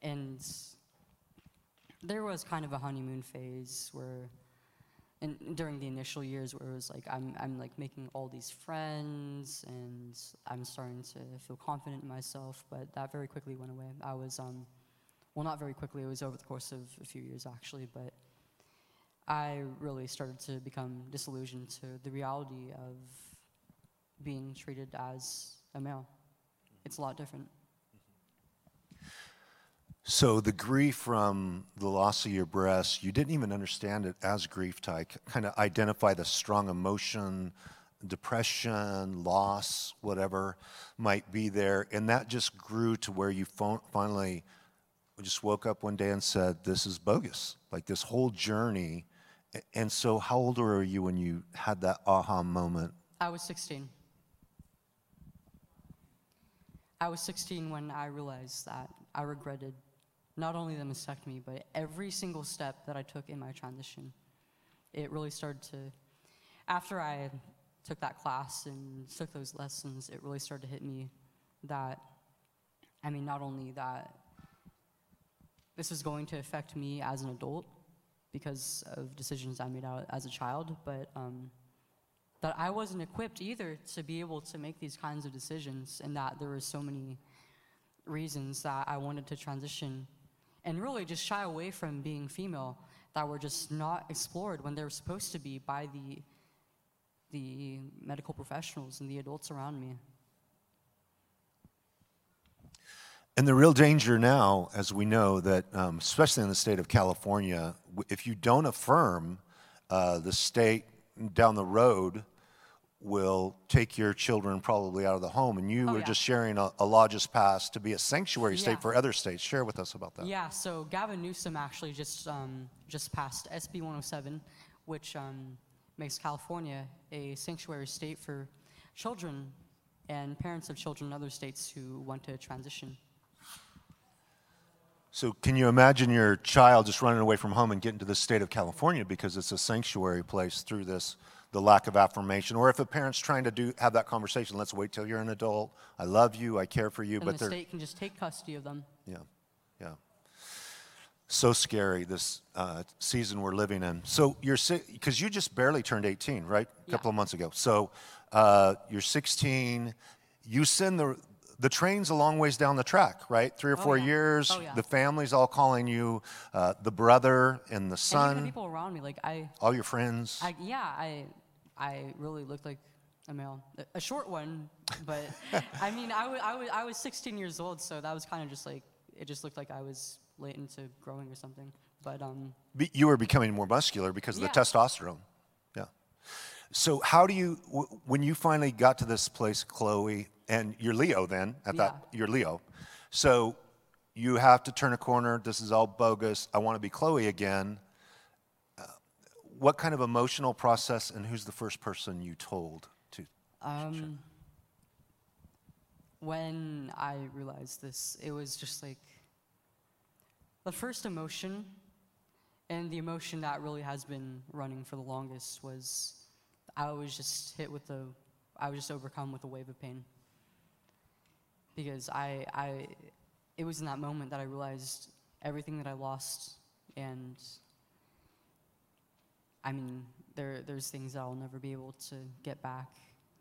and there was kind of a honeymoon phase where and during the initial years where it was like I'm, I'm like making all these friends and i'm starting to feel confident in myself but that very quickly went away. I was um, well not very quickly it was over the course of a few years actually but i really started to become disillusioned to the reality of being treated as a male. It's a lot different So the grief from the loss of your breast, you didn't even understand it as grief type. Kind of identify the strong emotion, depression, loss, whatever might be there, and that just grew to where you finally just woke up one day and said, "This is bogus." Like this whole journey. And so, how old were you when you had that aha moment? I was 16. I was 16 when I realized that I regretted not only the mastectomy, but every single step that I took in my transition. It really started to, after I took that class and took those lessons, it really started to hit me that, I mean, not only that this is going to affect me as an adult because of decisions I made out as a child, but um, that I wasn't equipped either to be able to make these kinds of decisions, and that there were so many reasons that I wanted to transition and really just shy away from being female that were just not explored when they were supposed to be by the, the medical professionals and the adults around me. And the real danger now, as we know, that um, especially in the state of California, if you don't affirm uh, the state down the road will take your children probably out of the home. And you oh, were yeah. just sharing a, a, law just passed to be a sanctuary yeah. state for other states. Share with us about that. Yeah, so Gavin Newsom actually just, um, just passed SB 107, which um, makes California a sanctuary state for children and parents of children in other states who want to transition. So, can you imagine your child just running away from home and getting to the state of California because it's a sanctuary place through this the lack of affirmation, or if a parent's trying to do have that conversation, let's wait till you're an adult. I love you, I care for you, and but the state can just take custody of them. Yeah, yeah. So scary this uh, season we're living in. So you're because you just barely turned 18, right? A couple yeah. of months ago. So uh, you're 16. You send the the train's a long ways down the track, right? Three or oh, four yeah. years. Oh, yeah. The family's all calling you uh, the brother and the son. And people around me, like I. All your friends. I, yeah, I I really looked like a male, a short one, but I mean, I, w- I, w- I was 16 years old, so that was kind of just like, it just looked like I was late into growing or something. But um, you were becoming more muscular because of yeah. the testosterone. Yeah. So how do you, w- when you finally got to this place, Chloe, and you're Leo then at yeah. that, you're Leo. So you have to turn a corner. This is all bogus. I want to be Chloe again what kind of emotional process and who's the first person you told to? Um, when I realized this, it was just like the first emotion, and the emotion that really has been running for the longest was I was just hit with the, I was just overcome with a wave of pain. Because I, I, it was in that moment that I realized everything that I lost and I mean, there, there's things that I'll never be able to get back.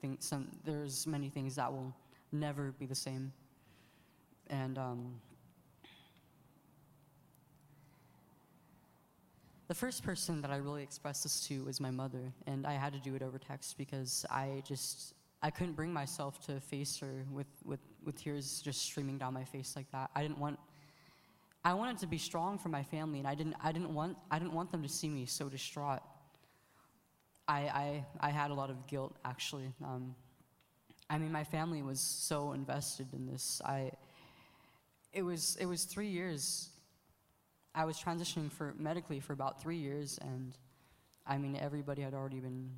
Think some, there's many things that will never be the same. And um, the first person that I really expressed this to was my mother, and I had to do it over text because I just I couldn't bring myself to face her with, with, with tears just streaming down my face like that. I didn't want I wanted to be strong for my family, and I didn't, I didn't, want, I didn't want them to see me so distraught. I, I, I had a lot of guilt, actually. Um, I mean, my family was so invested in this. I, it was it was three years. I was transitioning for medically for about three years, and I mean everybody had already been,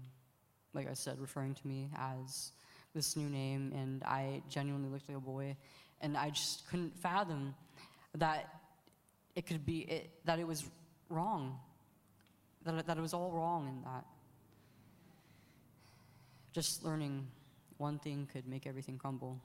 like I said, referring to me as this new name, and I genuinely looked like a boy, and I just couldn't fathom that it could be it, that it was wrong, that it, that it was all wrong, in that just learning one thing could make everything crumble.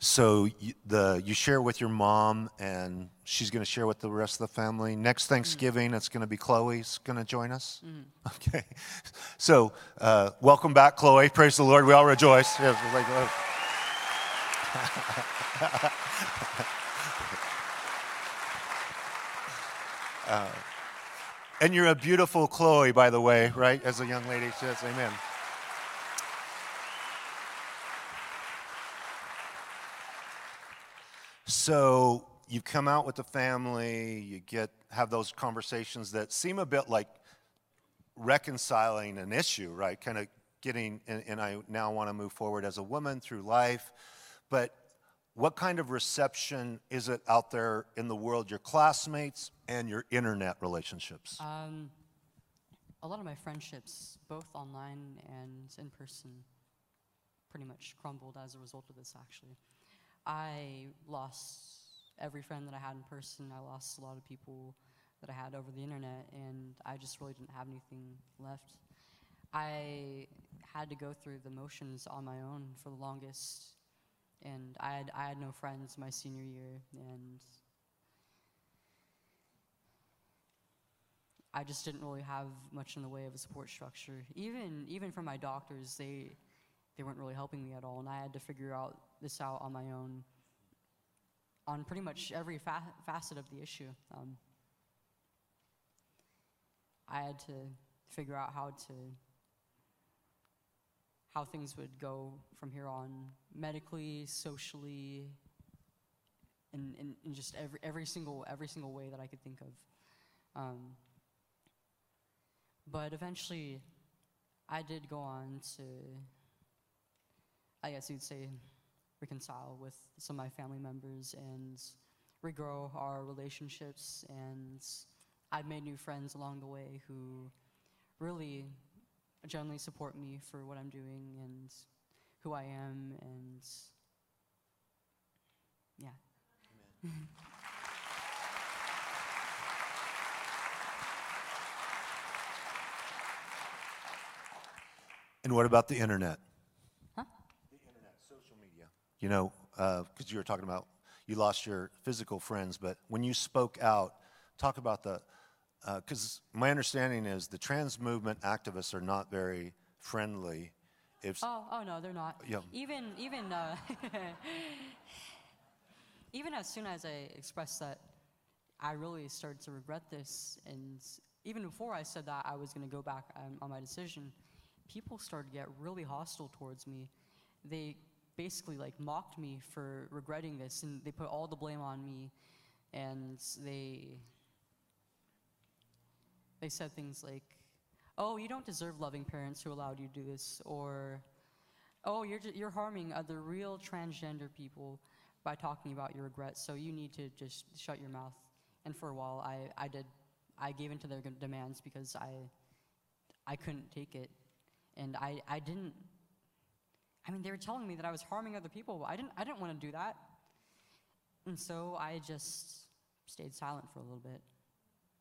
So you, the you share with your mom, and she's going to share with the rest of the family. Next mm. Thanksgiving, it's going to be Chloe's going to join us. Mm. Okay. So uh, welcome back, Chloe. Praise the Lord. We all rejoice. Uh, and you're a beautiful Chloe, by the way, right? As a young lady says, Amen. So you come out with the family, you get have those conversations that seem a bit like reconciling an issue, right? Kind of getting, and, and I now want to move forward as a woman through life. But what kind of reception is it out there in the world, your classmates and your internet relationships? Um, a lot of my friendships, both online and in person, pretty much crumbled as a result of this, actually. I lost every friend that I had in person. I lost a lot of people that I had over the internet, and I just really didn't have anything left. I had to go through the motions on my own for the longest, and I had, I had no friends my senior year, and I just didn't really have much in the way of a support structure. Even even from my doctors, they they weren't really helping me at all, and I had to figure out this out on my own on pretty much every fa- facet of the issue. Um, I had to figure out how to how things would go from here on medically, socially, in just every every single every single way that I could think of. Um, but eventually, I did go on to, I guess you'd say, reconcile with some of my family members and regrow our relationships. And I've made new friends along the way who really generally support me for what I'm doing and who I am. And yeah. And what about the internet? Huh? The internet, social media. You know, uh, because you were talking about you lost your physical friends, but when you spoke out, talk about the, because my understanding is the trans movement activists are not very friendly. If Oh, oh no, they're not. Yeah. Even, even, uh, even as soon as I expressed that, I really started to regret this, and even before I said that I was going to go back um, on my decision, people started to get really hostile towards me. They basically like mocked me for regretting this, and they put all the blame on me, and they they said things like, "Oh, you don't deserve loving parents who allowed you to do this," or "Oh, you're you're harming other real transgender people by talking about your regrets, so you need to just shut your mouth." And for a while, I I did I gave in to their demands because I I couldn't take it, and I I didn't. I mean, they were telling me that I was harming other people. I didn't I didn't want to do that, and so I just stayed silent for a little bit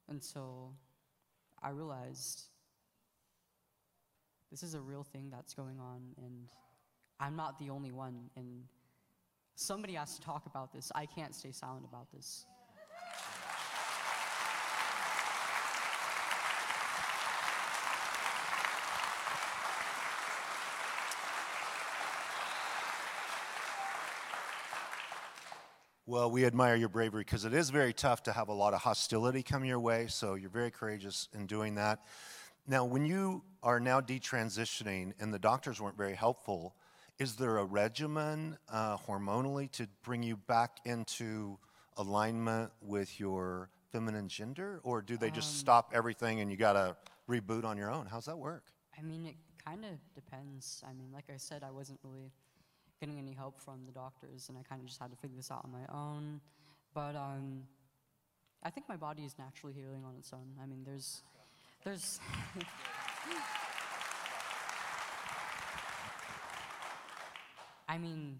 until I realized this is a real thing that's going on, and I'm not the only one. And somebody has to talk about this. I can't stay silent about this. Well, we admire your bravery because it is very tough to have a lot of hostility come your way. So you're very courageous in doing that. Now, when you are now detransitioning and the doctors weren't very helpful, is there a regimen uh, hormonally to bring you back into alignment with your feminine gender? Or do they just stop everything and you got to reboot on your own? How's that work? I mean, it kind of depends. I mean, like I said, I wasn't really getting any help from the doctors, and I kind of just had to figure this out on my own. But um, I think my body is naturally healing on its own. I mean, there's, there's. I mean,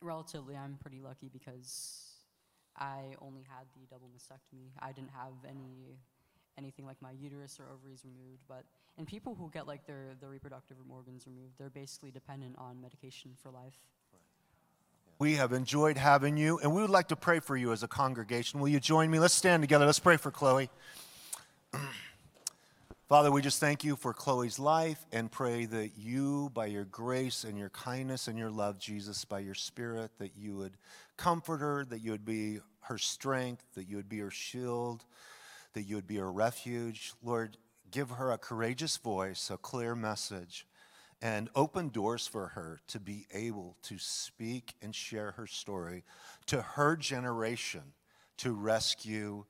relatively, I'm pretty lucky because I only had the double mastectomy. I didn't have any anything like my uterus or ovaries removed. But in people who get like their, their reproductive organs removed, they're basically dependent on medication for life. We have enjoyed having you, and we would like to pray for you as a congregation. Will you join me? Let's stand together. Let's pray for Chloe. Father, we just thank you for Chloe's life and pray that you, by your grace and your kindness and your love, Jesus, by your Spirit, that you would comfort her, that you would be her strength, that you would be her shield, that you would be her refuge. Lord, give her a courageous voice, a clear message, and open doors for her to be able to speak and share her story to her generation to rescue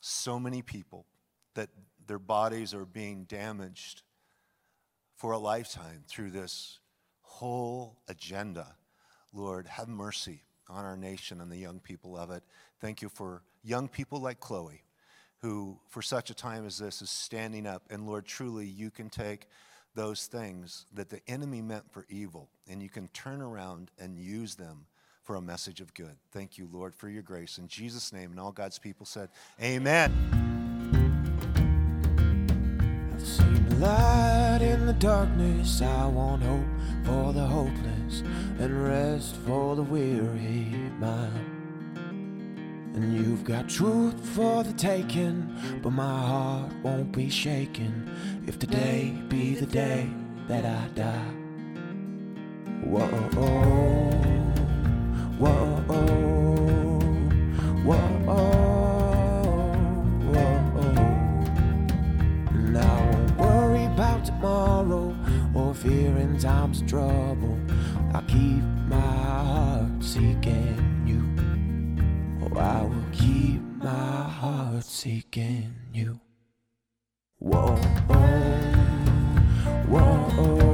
so many people that their bodies are being damaged for a lifetime through this whole agenda. Lord, have mercy on our nation and the young people of it. Thank you for young people like Chloe, who for such a time as this is standing up. And Lord, truly, you can take those things that the enemy meant for evil and you can turn around and use them for a message of good. Thank you, Lord, for your grace. In Jesus' name, and all God's people said, Amen. Light in the darkness. I want hope for the hopeless and rest for the weary mind. And you've got truth for the taking, but my heart won't be shaken if today be the day that I die. Whoa, whoa, whoa, whoa. And I won't worry about tomorrow or fear in times of trouble. I keep my heart seeking I will keep my heart seeking you. Whoa, whoa,